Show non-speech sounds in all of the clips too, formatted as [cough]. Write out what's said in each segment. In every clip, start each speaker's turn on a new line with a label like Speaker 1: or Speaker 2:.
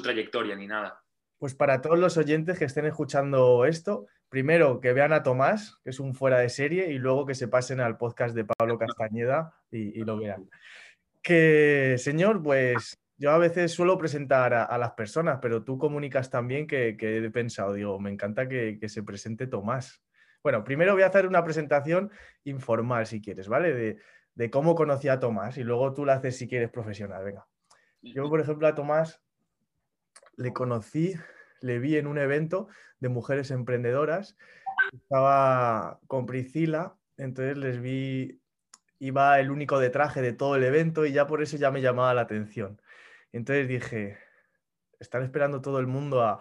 Speaker 1: su trayectoria ni nada.
Speaker 2: Pues para todos los oyentes que estén escuchando esto, primero que vean a Tomás, que es un fuera de serie, y luego que se pasen al podcast de Pablo Castañeda y, lo vean. Que, señor, pues yo a veces suelo presentar a, las personas, pero tú comunicas también que, he pensado, digo, me encanta que, se presente Tomás. Bueno, primero voy a hacer una presentación informal, si quieres, ¿vale? De, de cómo conocí a Tomás y luego tú la haces si quieres profesional, venga. Yo, por ejemplo, a Tomás le conocí, le vi en un evento de mujeres emprendedoras. Estaba con Priscila, entonces les vi, iba el único de traje de todo el evento y ya por eso ya me llamaba la atención. Entonces dije, están esperando todo el mundo a,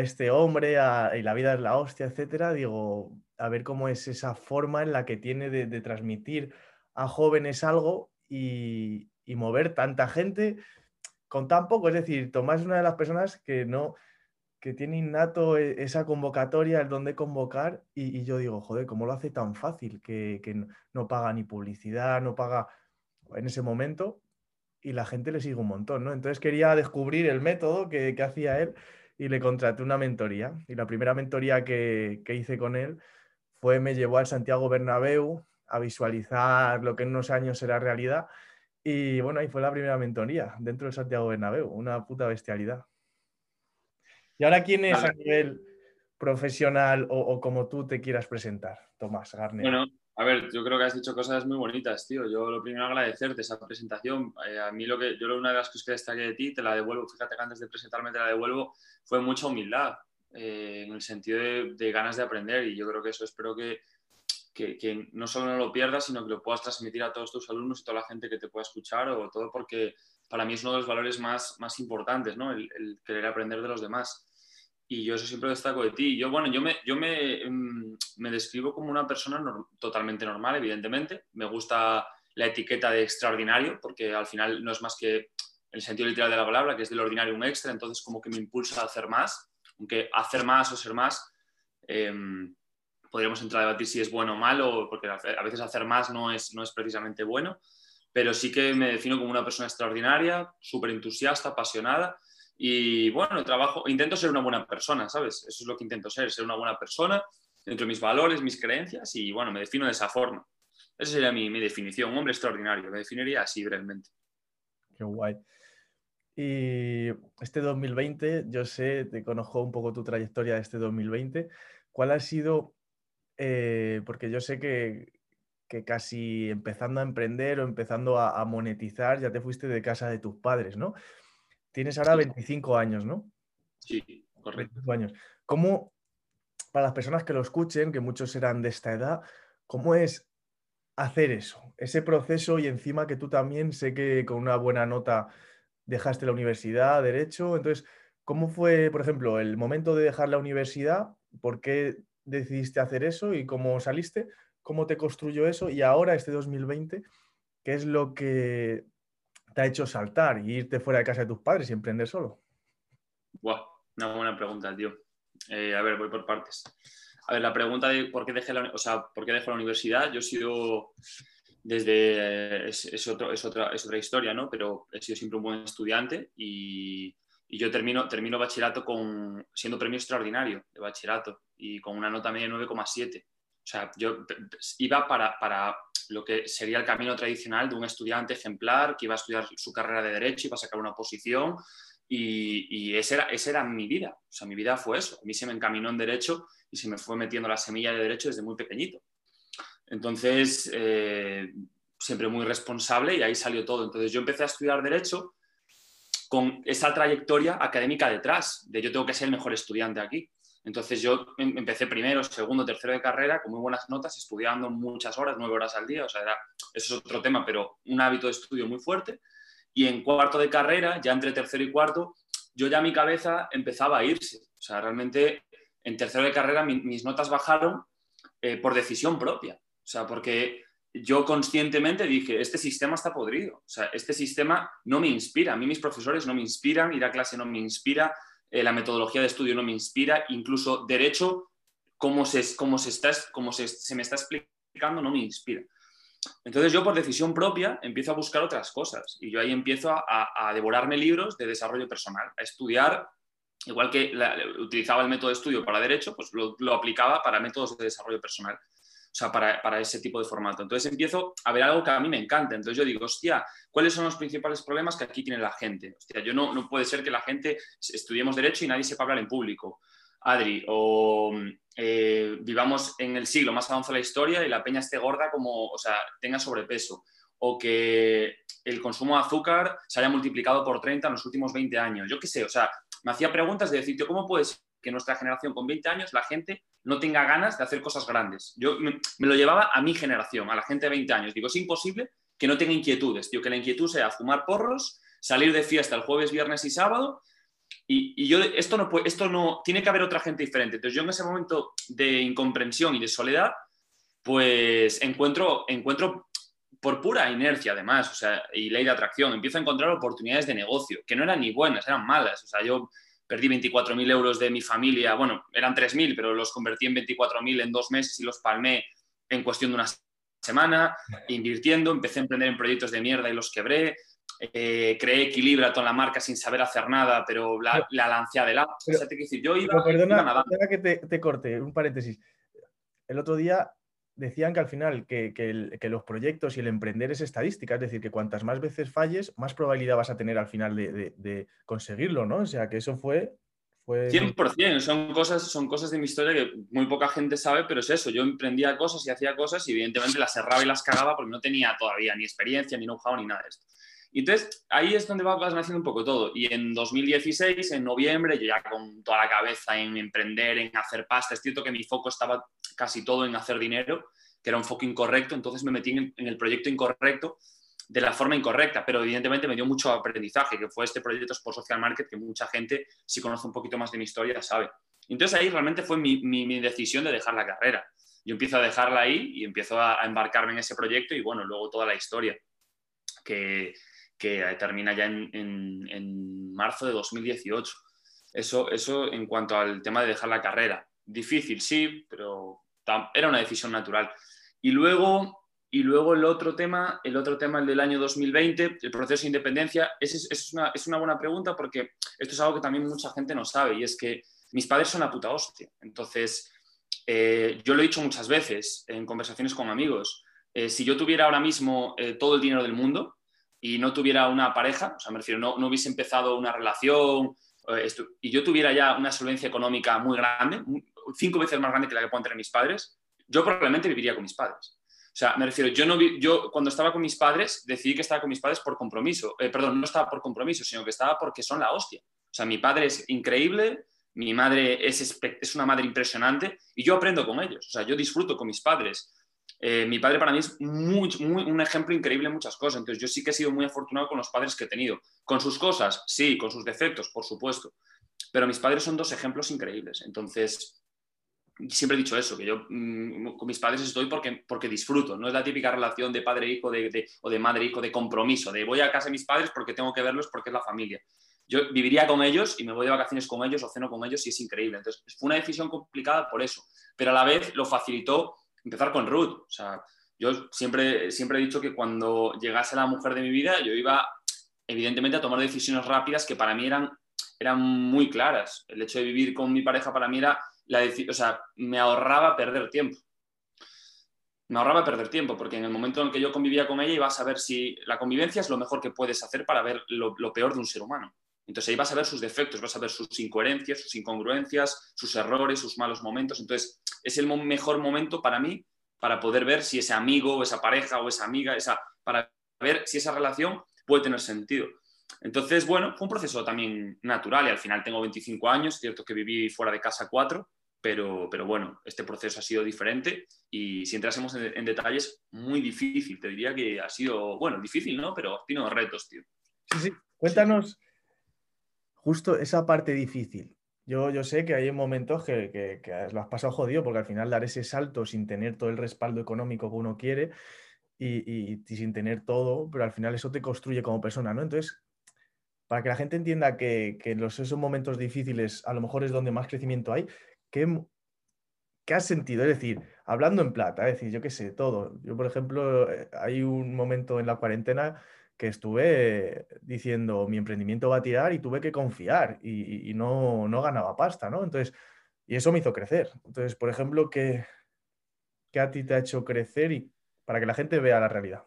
Speaker 2: este hombre y la vida es la hostia, etcétera. Digo, a ver cómo es esa forma en la que tiene de, transmitir a jóvenes algo y, y mover tanta gente con tan poco. Es decir, Tomás es una de las personas que no que tiene innato e, esa convocatoria, el don de convocar, y, yo digo, joder, ¿cómo lo hace tan fácil? Que, no paga ni publicidad, no paga en ese momento, y la gente le sigue un montón, ¿no? Entonces quería descubrir el método que, hacía él y le contraté una mentoría. Y la primera mentoría que, que hice con él fue, me llevó al Santiago Bernabéu a visualizar lo que en unos años será realidad y bueno, ahí fue la primera mentoría dentro del Santiago Bernabéu, una puta bestialidad. ¿Y ahora quién es a nivel profesional o, como tú te quieras presentar, Tomás Garner?
Speaker 1: Bueno, a ver, yo creo que has dicho cosas muy bonitas, tío. Yo lo primero agradecerte esa presentación. Eh, a mí lo que yo una de las cosas que destaqué de ti, te la devuelvo, fíjate que antes de presentarme te la devuelvo, fue mucha humildad, eh, en el sentido de, de, ganas de aprender y yo creo que eso espero que, que, no solo no lo pierdas, sino que lo puedas transmitir a todos tus alumnos y toda la gente que te pueda escuchar, o todo porque para mí es uno de los valores más, más importantes, ¿no? el, querer aprender de los demás. Y yo eso siempre destaco de ti. Yo, bueno, yo me, yo me, mm, me describo como una persona totalmente normal, evidentemente. Me gusta la etiqueta de extraordinario, porque al final no es más que el sentido literal de la palabra, que es del ordinario un extra, entonces como que me impulsa a hacer más, aunque hacer más o ser más eh, podríamos entrar a debatir si es bueno o malo, porque a veces hacer más no es, no es precisamente bueno, pero sí que me defino como una persona extraordinaria, súper entusiasta, apasionada y bueno, trabajo, intento ser una buena persona, ¿sabes? Eso es lo que intento ser, ser una buena persona dentro de mis valores, mis creencias y bueno, me defino de esa forma. Esa sería mi, mi definición, un hombre extraordinario, me definiría así brevemente.
Speaker 2: Qué guay. Y este 2020, yo sé, te conozco un poco tu trayectoria de este 2020. ¿Cuál ha sido eh, porque yo sé que, casi empezando a emprender o empezando a, monetizar, ya te fuiste de casa de tus padres, ¿no? Tienes ahora 25 años, ¿no?
Speaker 1: Sí, correcto.
Speaker 2: años. ¿Cómo, para las personas que lo escuchen, que muchos serán de esta edad, cómo es hacer eso? Ese proceso y encima que tú también sé que con una buena nota dejaste la universidad, derecho, entonces, ¿cómo fue, por ejemplo, el momento de dejar la universidad? ¿Por qué decidiste hacer eso y cómo saliste, cómo te construyó eso y ahora este 2020, ¿qué es lo que te ha hecho saltar y irte fuera de casa de tus padres y emprender solo?
Speaker 1: Buah, una buena pregunta, tío. Eh, a ver, voy por partes. A ver, la pregunta de por qué dejé la, o sea, por qué dejé la universidad, yo he sido desde, es, otra, es otra historia, ¿no? Pero he sido siempre un buen estudiante y, y yo termino, termino bachillerato con, siendo premio extraordinario de bachillerato y con una nota media de 9,7. O sea, yo iba para, para, lo que sería el camino tradicional de un estudiante ejemplar que iba a estudiar su carrera de Derecho, iba a sacar una posición y, y esa, era, esa era mi vida. O sea, mi vida fue eso. A mí se me encaminó en Derecho y se me fue metiendo la semilla de Derecho desde muy pequeñito. Entonces, eh, siempre muy responsable y ahí salió todo. Entonces, yo empecé a estudiar Derecho con esa trayectoria académica detrás, de yo tengo que ser el mejor estudiante aquí. Entonces yo em, empecé primero, segundo, tercero de carrera con muy buenas notas, estudiando muchas horas, nueve horas al día, o sea, eso es otro tema, pero un hábito de estudio muy fuerte. Y en cuarto de carrera, ya entre tercero y cuarto, yo ya mi cabeza empezaba a irse. O sea, realmente en tercero de carrera mis notas bajaron eh, por decisión propia. O sea, porque yo conscientemente dije, este sistema está podrido, o sea, este sistema no me inspira, a mí mis profesores no me inspiran, ir a clase no me inspira, eh, la metodología de estudio no me inspira, incluso derecho, como se, como se, está, como se, se me está explicando, no me inspira. Entonces yo por decisión propia empiezo a buscar otras cosas. Y yo ahí empiezo a, devorarme libros de desarrollo personal, a estudiar, igual que utilizaba el método de estudio para derecho, pues lo, aplicaba para métodos de desarrollo personal, sea, para, para, ese tipo de formato. Entonces empiezo a ver algo que a mí me encanta. Entonces yo digo, hostia, ¿cuáles son los principales problemas que aquí tiene la gente? Hostia, yo no, no puede ser que la gente estudiemos derecho y nadie sepa hablar en público. Adri, o eh, vivamos en el siglo más avanzado de la historia y la peña esté gorda como, o sea, tenga sobrepeso, o que el consumo de azúcar se haya multiplicado por 30 en los últimos 20 años. Yo qué sé, o sea, me hacía preguntas de decir, ¿cómo puede ser que nuestra generación con 20 años la gente no tenga ganas de hacer cosas grandes? Yo me, lo llevaba a mi generación, a la gente de 20 años. Digo, es imposible que no tenga inquietudes, tío, que la inquietud sea fumar porros, salir de fiesta el jueves, viernes y sábado y, yo, esto no, puede, esto no, tiene que haber otra gente diferente. Entonces yo en ese momento de incomprensión y de soledad, pues encuentro, encuentro por pura inercia además, o sea, y ley de atracción, empiezo a encontrar oportunidades de negocio, que no eran ni buenas, eran malas. O sea, yo perdí 24.000 euros de mi familia, bueno, eran 3.000, pero los convertí en 24.000 en dos meses y los palmé en cuestión de una semana, invirtiendo, empecé a emprender en proyectos de mierda y los quebré, eh, creé Equilibraton la marca sin saber hacer nada, pero la, la lancé adelante. o sea, te decir, yo iba,
Speaker 2: perdona, que te, corte, un paréntesis. El otro día decían que al final que, que, los proyectos y el emprender es estadística, es decir, que cuantas más veces falles, más probabilidad vas a tener al final de, de, conseguirlo, ¿no? O sea, que eso fue... fue...
Speaker 1: 100%, son cosas, son cosas de mi historia que muy poca gente sabe, pero es eso, yo emprendía cosas y hacía cosas y evidentemente las cerraba y las cagaba porque no tenía todavía ni experiencia, ni know-how, ni nada de esto. Y entonces ahí es donde vas naciendo un poco todo. Y en 2016, en noviembre, yo ya con toda la cabeza en emprender, en hacer pasta, es cierto que mi foco estaba casi todo en hacer dinero, que era un foco incorrecto, entonces me metí en, el proyecto incorrecto de la forma incorrecta, pero evidentemente me dio mucho aprendizaje, que fue este proyecto Sport Social Market, que mucha gente, si conoce un poquito más de mi historia, sabe. Entonces ahí realmente fue mi, mi, decisión de dejar la carrera. Yo empiezo a dejarla ahí y empiezo a, a embarcarme en ese proyecto y bueno, luego toda la historia, que, que termina ya en, marzo de 2018. Eso, eso en cuanto al tema de dejar la carrera. Difícil, sí, pero era una decisión natural. Y luego, y luego el otro tema, el otro tema, el del año 2020, el proceso de independencia, es, es, una, es una buena pregunta porque esto es algo que también mucha gente no sabe y es que mis padres son la puta hostia. Entonces, eh, yo lo he dicho muchas veces en conversaciones con amigos. Eh, si yo tuviera ahora mismo eh, todo el dinero del mundo, y no tuviera una pareja, o sea, me refiero, no, no hubiese empezado una relación eh, y yo tuviera ya una solvencia económica muy grande, cinco veces más grande que la que pueden tener mis padres, yo probablemente viviría con mis padres. O sea, me refiero, yo, no yo cuando estaba con mis padres decidí que estaba con mis padres por compromiso. Eh, perdón, no estaba por compromiso, sino que estaba porque son la hostia. O sea, mi padre es increíble, mi madre es, es una madre impresionante y yo aprendo con ellos. O sea, yo disfruto con mis padres. Eh, mi padre para mí es muy, un ejemplo increíble en muchas cosas. Entonces, yo sí que he sido muy afortunado con los padres que he tenido. Con sus cosas, sí, con sus defectos, por supuesto. Pero mis padres son dos ejemplos increíbles. Entonces, siempre he dicho eso, que yo mm, con mis padres estoy porque, porque disfruto. No es la típica relación de padre-hijo de, o de madre-hijo de compromiso, de voy a casa de mis padres porque tengo que verlos porque es la familia. Yo viviría con ellos y me voy de vacaciones con ellos o ceno con ellos y es increíble. Entonces, fue una decisión complicada por eso. Pero a la vez lo facilitó empezar con Ruth. O sea, yo siempre, siempre he dicho que cuando llegase la mujer de mi vida, yo iba evidentemente a tomar decisiones rápidas que para mí eran, eran muy claras. El hecho de vivir con mi pareja para mí era, la o sea, me ahorraba perder tiempo. Me ahorraba perder tiempo, porque en el momento en que yo convivía con ella iba a saber si la convivencia es lo mejor que puedes hacer para ver lo, lo peor de un ser humano. Entonces ahí vas a ver sus defectos, vas a ver sus incoherencias, sus incongruencias, sus errores, sus malos momentos. Entonces es el mejor momento para mí para poder ver si ese amigo o esa pareja o esa amiga, esa, para ver si esa relación puede tener sentido. Entonces, bueno, fue un proceso también natural y al final tengo 25 años, cierto que viví fuera de casa cuatro, pero, pero bueno, este proceso ha sido diferente y si entrásemos en, en detalles, muy difícil. Te diría que ha sido, bueno, difícil, ¿no? Pero tiene retos, tío.
Speaker 2: Sí, sí. Cuéntanos justo esa parte difícil. Yo, yo sé que hay momentos que, que, lo has pasado jodido porque al final dar ese salto sin tener todo el respaldo económico que uno quiere y, y, sin tener todo, pero al final eso te construye como persona, ¿no? Entonces, para que la gente entienda que, que los, esos momentos difíciles a lo mejor es donde más crecimiento hay, ¿qué, ¿qué has sentido? Es decir, hablando en plata, es decir, yo qué sé, todo. Yo, por ejemplo, eh, hay un momento en la cuarentena que estuve diciendo mi emprendimiento va a tirar y tuve que confiar y, no, no, ganaba pasta, ¿no? Entonces, y eso me hizo crecer. Entonces, por ejemplo, ¿qué, ¿qué a ti te ha hecho crecer y para que la gente vea la realidad?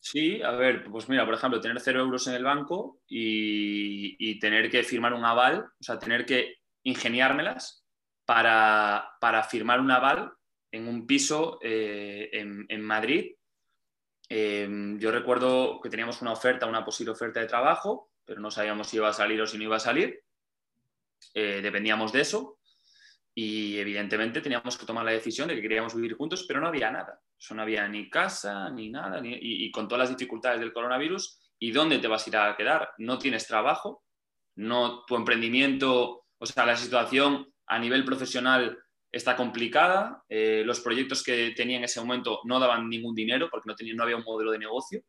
Speaker 1: Sí, a ver, pues mira, por ejemplo, tener cero euros en el banco y, tener que firmar un aval, o sea, tener que ingeniármelas para, firmar un aval en un piso eh, en, Madrid. Em, yo recuerdo que teníamos una oferta, una posible oferta de trabajo, pero no sabíamos si iba a salir o si no iba a salir. Eh, dependíamos de eso y evidentemente teníamos que tomar la decisión de que queríamos vivir juntos, pero no había nada no había ni casa, ni nada, y, con todas las dificultades del coronavirus, ¿y dónde te vas a ir a quedar? No tienes trabajo, no tu emprendimiento, o sea, la situación a nivel profesional está complicada, eh, los proyectos que tenía en ese momento no daban ningún dinero porque no, tenía, no había un modelo de negocio,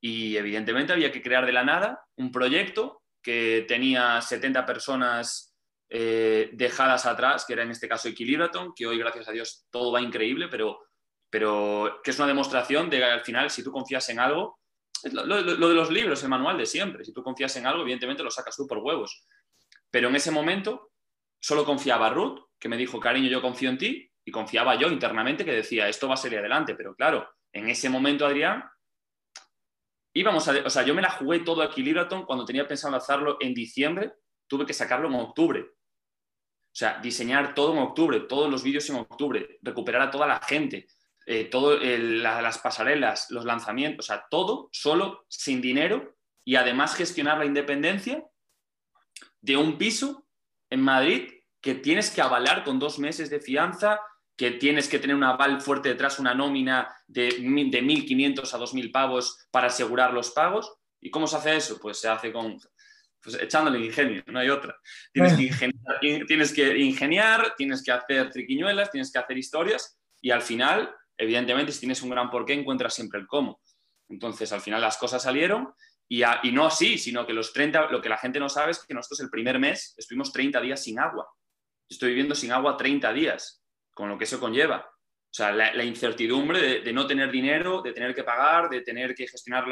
Speaker 1: y evidentemente había que crear de la nada un proyecto que tenía 70 personas eh, dejadas atrás, que era en este caso Equilibraton, que hoy gracias a Dios todo va increíble, pero pero que es una demostración de que al final, si tú confías en algo, lo, lo, de los libros, el manual de siempre, si tú confías en algo, evidentemente lo sacas tú por huevos. Pero en ese momento solo confiaba Ruth, que me dijo, cariño, yo confío en ti, y confiaba yo internamente que decía, esto va a salir adelante, pero claro, en ese momento, Adrián, íbamos a, o sea, yo me la jugué todo a Equilibraton cuando tenía pensado hacerlo en diciembre, tuve que sacarlo en octubre. O sea, diseñar todo en octubre, todos los vídeos en octubre, recuperar a toda la gente, eh, todo las pasarelas, los lanzamientos, o sea, todo solo, sin dinero y además gestionar la independencia de un piso en Madrid que tienes que avalar con dos meses de fianza, que tienes que tener un aval fuerte detrás, una nómina de, de 1.500 a 2.000 pavos para asegurar los pagos. ¿Y cómo se hace eso? Pues se hace con, pues echándole ingenio, no hay otra. Tienes que, [laughs] ingeniar, tienes que ingeniar, tienes que hacer triquiñuelas, tienes que hacer historias y al final evidentemente, si tienes un gran porqué, encuentras siempre el cómo. Entonces, al final las cosas salieron y, no así, sino que los 30, lo que la gente no sabe es que nosotros el primer mes estuvimos 30 días sin agua. Estoy viviendo sin agua 30 días, con lo que eso conlleva. O sea, la, incertidumbre de, no tener dinero, de tener que pagar, de tener que gestionar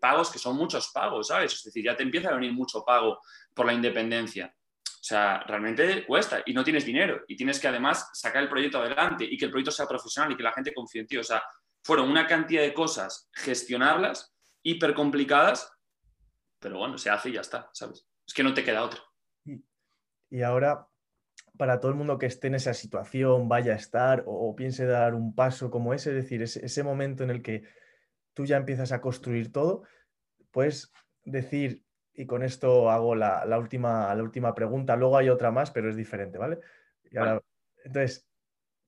Speaker 1: pagos, que son muchos pagos, ¿sabes? Es decir, ya te empieza a venir mucho pago por la independencia. O sea, realmente cuesta y no tienes dinero y tienes que además sacar el proyecto adelante y que el proyecto sea profesional y que la gente confíe en ti. O sea, fueron una cantidad de cosas, gestionarlas, hiper complicadas, pero bueno, se hace y ya está, ¿sabes? Es que no te queda otra.
Speaker 2: Y ahora, para todo el mundo que esté en esa situación, vaya a estar o, piense dar un paso como ese, es decir, ese, ese momento en el que tú ya empiezas a construir todo, puedes decir y con esto hago la, última, la última pregunta. Luego hay otra más, pero es diferente, ¿vale? Entonces,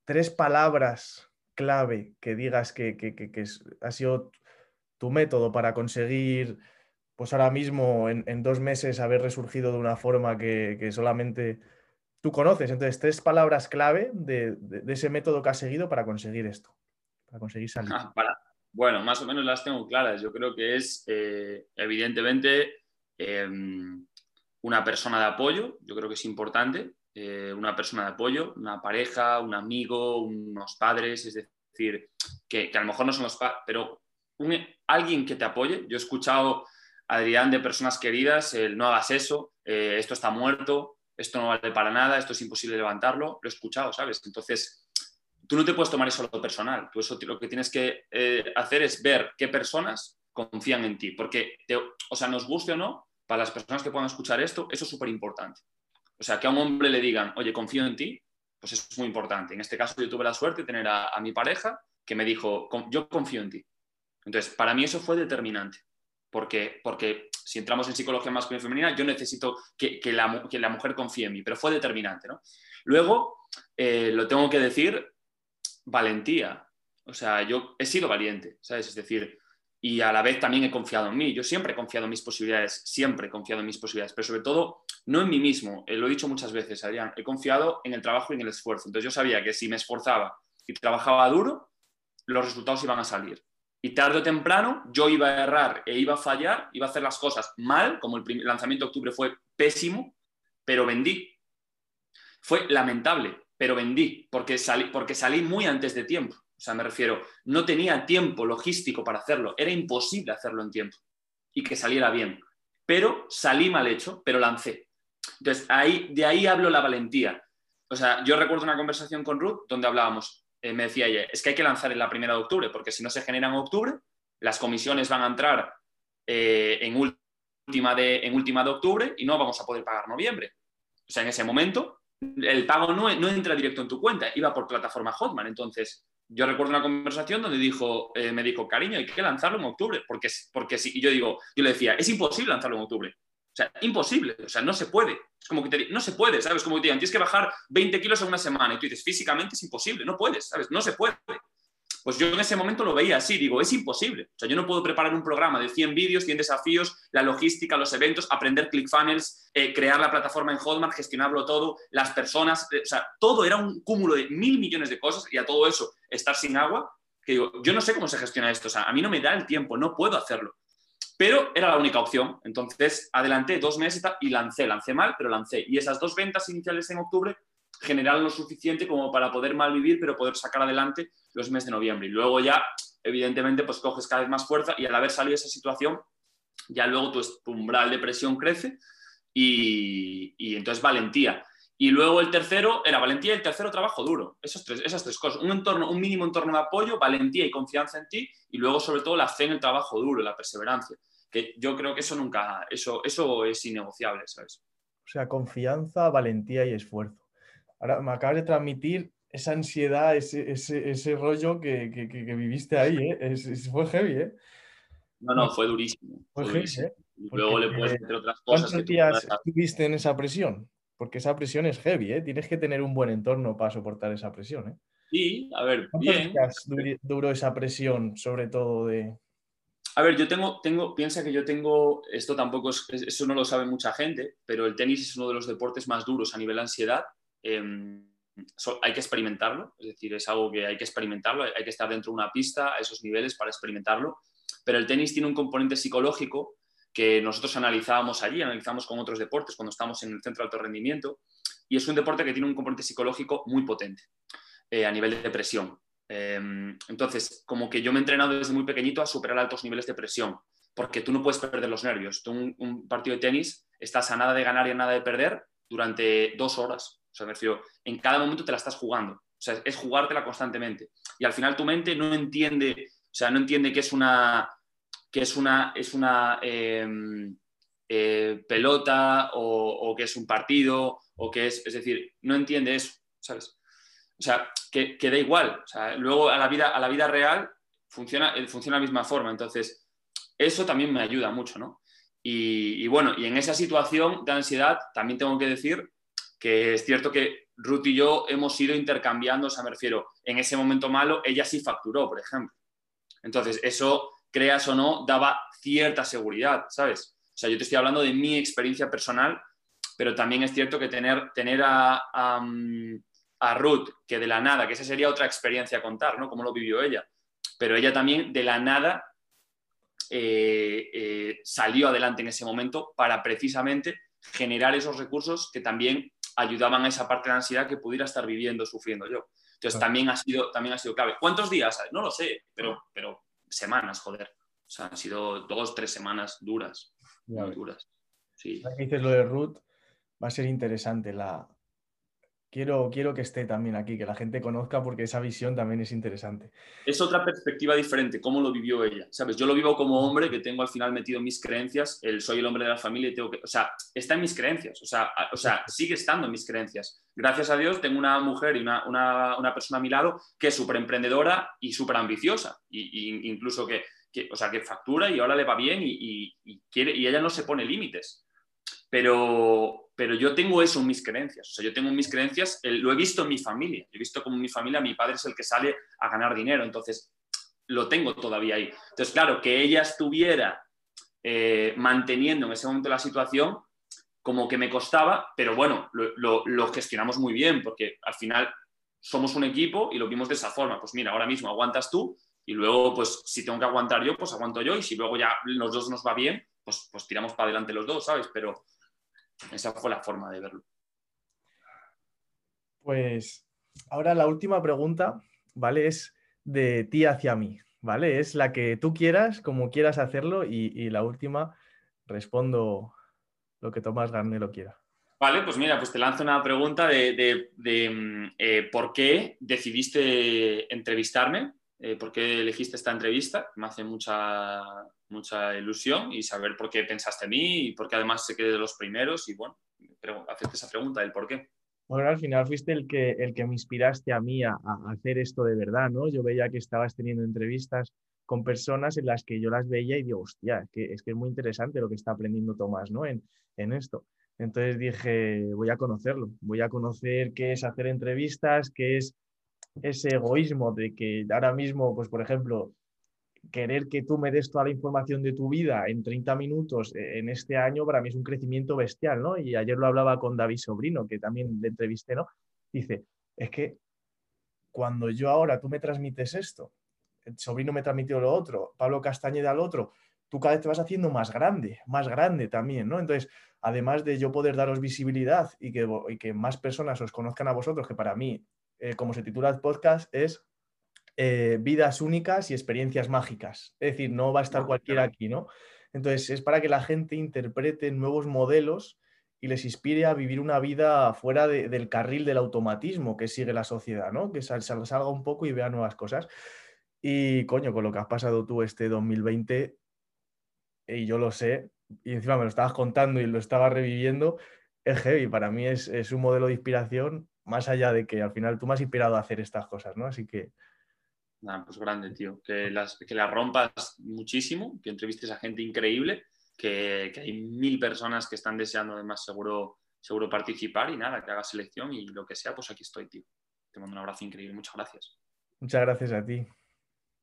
Speaker 2: tres palabras clave que digas que, ha sido tu método para conseguir, pues ahora mismo en, dos meses haber resurgido de una forma que, solamente tú conoces. Entonces, tres palabras clave de, ese método que has seguido para conseguir esto, para conseguir salir.
Speaker 1: Bueno, más o menos las tengo claras. Yo creo que es, eh, evidentemente, Em, una persona de apoyo, yo creo que es importante, eh, una persona de apoyo, una pareja, un amigo, unos padres, es decir, que, a lo mejor no son los padres, pero alguien que te apoye. Yo he escuchado, Adrián, de personas queridas, el no hagas eso, eh, esto está muerto, esto no vale para nada, esto es imposible levantarlo, lo he escuchado, ¿sabes? Entonces, tú no te puedes tomar eso lo personal, tú eso lo que tienes que eh, hacer es ver qué personas confían en ti, porque, o sea, nos guste o no, para las personas que puedan escuchar esto, eso es súper importante. O sea, que a un hombre le digan, oye, confío en ti, pues es muy importante. En este caso yo tuve la suerte de tener a, mi pareja que me dijo, yo confío en ti. Entonces, para mí eso fue determinante, porque, porque si entramos en psicología masculina y femenina, yo necesito que, la, mujer confíe en mí, pero fue determinante. ¿no? Luego, eh, lo tengo que decir, valentía. O sea, yo he sido valiente, ¿sabes? Es decir, y a la vez también he confiado en mí. Yo siempre he confiado en mis posibilidades, siempre he confiado en mis posibilidades, pero sobre todo no en mí mismo. Eh, lo he dicho muchas veces, Adrián, he confiado en el trabajo y en el esfuerzo. Entonces yo sabía que si me esforzaba y trabajaba duro, los resultados iban a salir. Y tarde o temprano yo iba a errar e iba a fallar, iba a hacer las cosas mal, como el lanzamiento de octubre fue pésimo, pero vendí. Fue lamentable, pero vendí porque salí, porque salí muy antes de tiempo. O sea, me refiero, no tenía tiempo logístico para hacerlo, era imposible hacerlo en tiempo y que saliera bien. Pero salí mal hecho, pero lancé. Entonces, ahí, de ahí hablo la valentía. O sea, yo recuerdo una conversación con Ruth donde hablábamos, me decía ella, es que hay que lanzar en la primera de octubre, porque si no se genera en octubre, las comisiones van a entrar eh, en, última de, en última de octubre y no vamos a poder pagar noviembre. O sea, en ese momento, el pago no, no entra directo en tu cuenta, iba por plataforma Hotman. Entonces, yo recuerdo una conversación donde dijo, eh, me dijo, cariño, hay que lanzarlo en octubre, porque, porque si, y yo digo, yo le decía, es imposible lanzarlo en octubre. O sea, imposible, o sea, no se puede. Es como que te, no se puede, ¿sabes? Como que te digan, tienes que bajar 20 kilos en una semana y tú dices, físicamente es imposible, no puedes, ¿sabes? No se puede. Pues yo en ese momento lo veía así, digo, es imposible. O sea, yo no puedo preparar un programa de 100 vídeos, 100 desafíos, la logística, los eventos, aprender ClickFunnels, eh, crear la plataforma en Hotmart, gestionarlo todo, las personas, eh, o sea, todo era un cúmulo de mil millones de cosas y a todo eso estar sin agua, que digo, yo no sé cómo se gestiona esto, o sea, a mí no me da el tiempo, no puedo hacerlo. Pero era la única opción. Entonces, adelanté dos meses y lancé. Lancé mal, pero lancé. Y esas dos ventas iniciales en octubre generaron lo suficiente como para poder malvivir, pero poder sacar adelante los meses de noviembre. Y luego ya, evidentemente, pues coges cada vez más fuerza y al haber salido de esa situación, ya luego tu, umbral de presión crece y, y, entonces valentía. Y luego el tercero era valentía y el tercero trabajo duro. Esos tres, esas tres cosas. Un, entorno, un mínimo entorno de apoyo, valentía y confianza en ti y luego sobre todo la fe en el trabajo duro, la perseverancia que yo creo que eso nunca, eso, eso es innegociable, ¿sabes?
Speaker 2: O sea, confianza, valentía y esfuerzo. Ahora me acabas de transmitir esa ansiedad, ese, ese, rollo que, que, viviste ahí, ¿eh? fue heavy, ¿eh?
Speaker 1: No, no, fue durísimo. Fue, heavy, ¿eh? Luego le puedes, entre otras cosas...
Speaker 2: ¿Cuántos días estuviste en esa presión? Porque esa presión es heavy, ¿eh? Tienes que tener un buen entorno para soportar esa presión, ¿eh?
Speaker 1: Sí, a ver,
Speaker 2: bien. duró esa presión, sobre todo de,
Speaker 1: a ver, yo tengo, tengo, piensa que yo tengo, esto tampoco es, eso no lo sabe mucha gente, pero el tenis es uno de los deportes más duros a nivel de ansiedad. Em, hay que experimentarlo, es decir, es algo que hay que experimentarlo, hay que estar dentro de una pista a esos niveles para experimentarlo, pero el tenis tiene un componente psicológico que nosotros analizábamos allí, analizamos con otros deportes cuando estamos en el centro de alto rendimiento, y es un deporte que tiene un componente psicológico muy potente eh, a nivel de presión. Em, entonces, como que yo me he entrenado desde muy pequeñito a superar altos niveles de presión, porque tú no puedes perder los nervios. Tú un, partido de tenis estás a nada de ganar y a nada de perder durante dos horas. O sea, me refiero, en cada momento te la estás jugando. O sea, es jugártela constantemente. Y al final tu mente no entiende, o sea, no entiende que es una, que es una, es una em, eh, pelota o, o que es un partido o que es, es decir, no entiende eso, ¿sabes? o sea, que, da igual. luego a la vida, a la vida real funciona, eh, funciona de la misma forma. Entonces, eso también me ayuda mucho, ¿no? Y, bueno, y en esa situación de ansiedad también tengo que decir que es cierto que Ruth y yo hemos ido intercambiando, o sea, me refiero, en ese momento malo, ella sí facturó, por ejemplo. Entonces, eso, creas o no, daba cierta seguridad, ¿sabes? O sea, yo te estoy hablando de mi experiencia personal, pero también es cierto que tener, tener a, mm, a Ruth, que de la nada, que esa sería otra experiencia a contar, ¿no? Cómo lo vivió ella. Pero ella también de la nada eh, eh, salió adelante en ese momento para precisamente generar esos recursos que también ayudaban a esa parte de la ansiedad que pudiera estar viviendo, sufriendo yo. Entonces también, ha sido, también ha sido clave. ¿Cuántos días? No lo sé, pero, pero semanas, joder. O sea, han sido dos, tres semanas duras. Muy duras. Sí.
Speaker 2: dices lo de Ruth, va a ser interesante la, Quiero, quiero que esté también aquí, que la gente conozca porque esa visión también es interesante.
Speaker 1: Es otra perspectiva diferente, cómo lo vivió ella, ¿sabes? Yo lo vivo como hombre que tengo al final metido mis creencias, el soy el hombre de la familia y tengo que, o sea, está en mis creencias, o sea, o sea sigue estando en mis creencias. Gracias a Dios tengo una mujer y una, una, una persona a mi lado que es súper emprendedora y súper ambiciosa, y, incluso que, que, o sea, que factura y ahora le va bien y, y, quiere, y ella no se pone límites. Pero, pero yo tengo eso en mis creencias. O sea, yo tengo en mis creencias, lo he visto en mi familia. He visto como en mi familia mi padre es el que sale a ganar dinero. Entonces, lo tengo todavía ahí. Entonces, claro, que ella estuviera eh, manteniendo en ese momento la situación, como que me costaba, pero bueno, lo, lo, gestionamos muy bien, porque al final somos un equipo y lo vimos de esa forma. Pues mira, ahora mismo aguantas tú y luego, pues si tengo que aguantar yo, pues aguanto yo y si luego ya los dos nos va bien, pues, pues tiramos para adelante los dos, ¿sabes? Pero esa fue la forma de verlo.
Speaker 2: Pues ahora la última pregunta, ¿vale? Es de ti hacia mí, ¿vale? Es la que tú quieras, como quieras hacerlo, y, la última respondo lo que Tomás Garnelo quiera.
Speaker 1: Vale, pues mira, pues te lanzo una pregunta de, mm, eh, por qué decidiste entrevistarme, eh, por qué elegiste esta entrevista. Me hace mucha, mucha ilusión y saber por qué pensaste en mí y por qué además se quedé de los primeros y bueno, hacerte esa pregunta del por qué.
Speaker 2: Bueno, al final fuiste el que, el que me inspiraste a mí a, hacer esto de verdad, ¿no? Yo veía que estabas teniendo entrevistas con personas en las que yo las veía y digo, hostia, es que es, que es muy interesante lo que está aprendiendo Tomás, ¿no? En, en esto. Entonces dije, voy a conocerlo, voy a conocer qué es hacer entrevistas, qué es ese egoísmo de que ahora mismo, pues por ejemplo, querer que tú me des toda la información de tu vida en 30 minutos eh, en este año para mí es un crecimiento bestial, ¿no? Y ayer lo hablaba con David Sobrino, que también le entrevisté, ¿no? Dice, es que cuando yo ahora tú me transmites esto, el sobrino me transmitió lo otro, Pablo Castañeda lo otro, tú cada vez te vas haciendo más grande, más grande también, ¿no? Entonces, además de yo poder daros visibilidad y que, y que más personas os conozcan a vosotros, que para mí, eh, como se titula el podcast, es eh, vidas únicas y experiencias mágicas. Es decir, no va a estar cualquiera aquí, ¿no? Entonces, es para que la gente interprete nuevos modelos y les inspire a vivir una vida fuera del carril del automatismo que sigue la sociedad, ¿no? Que salga un poco y vea nuevas cosas. Y coño, con lo que has pasado tú este 2020, y yo lo sé, y encima me lo estabas contando y lo estaba reviviendo, es heavy. Para mí es, es un modelo de inspiración, más allá de que al final tú me has inspirado a hacer estas cosas, ¿no? Así que
Speaker 1: Nada, pues grande, tío. Que las, que las rompas muchísimo, que entrevistes a gente increíble, que, que, hay mil personas que están deseando además seguro, seguro participar y nada, que hagas selección y lo que sea, pues aquí estoy, tío. Te mando un abrazo increíble. Muchas gracias.
Speaker 2: Muchas gracias a ti.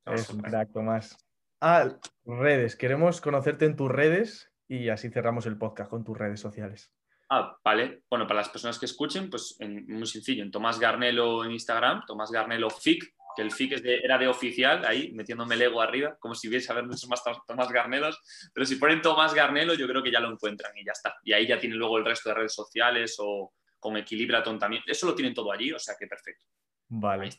Speaker 2: Es un crack, Tomás. Ah, redes. Queremos conocerte en tus redes y así cerramos el podcast con tus redes sociales.
Speaker 1: Ah, vale. Bueno, para las personas que escuchen, pues muy sencillo. En Tomás Garnelo en Instagram, Tomás Garnelo FIC, que el FIC era de oficial, ahí metiéndome el ego arriba, como si hubiese haber muchos más Tomás Garnelos, pero si ponen Tomás Garnelo yo creo que ya lo encuentran y ya está. Y ahí ya tienen luego el resto de redes sociales o con Equilibratón también. Eso lo tienen todo allí, o sea que perfecto.
Speaker 2: Vale.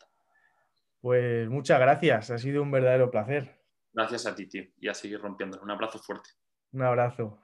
Speaker 2: Pues muchas gracias, ha sido un verdadero placer.
Speaker 1: Gracias a ti, tío, y a seguir rompiendo. Un abrazo fuerte.
Speaker 2: Un abrazo.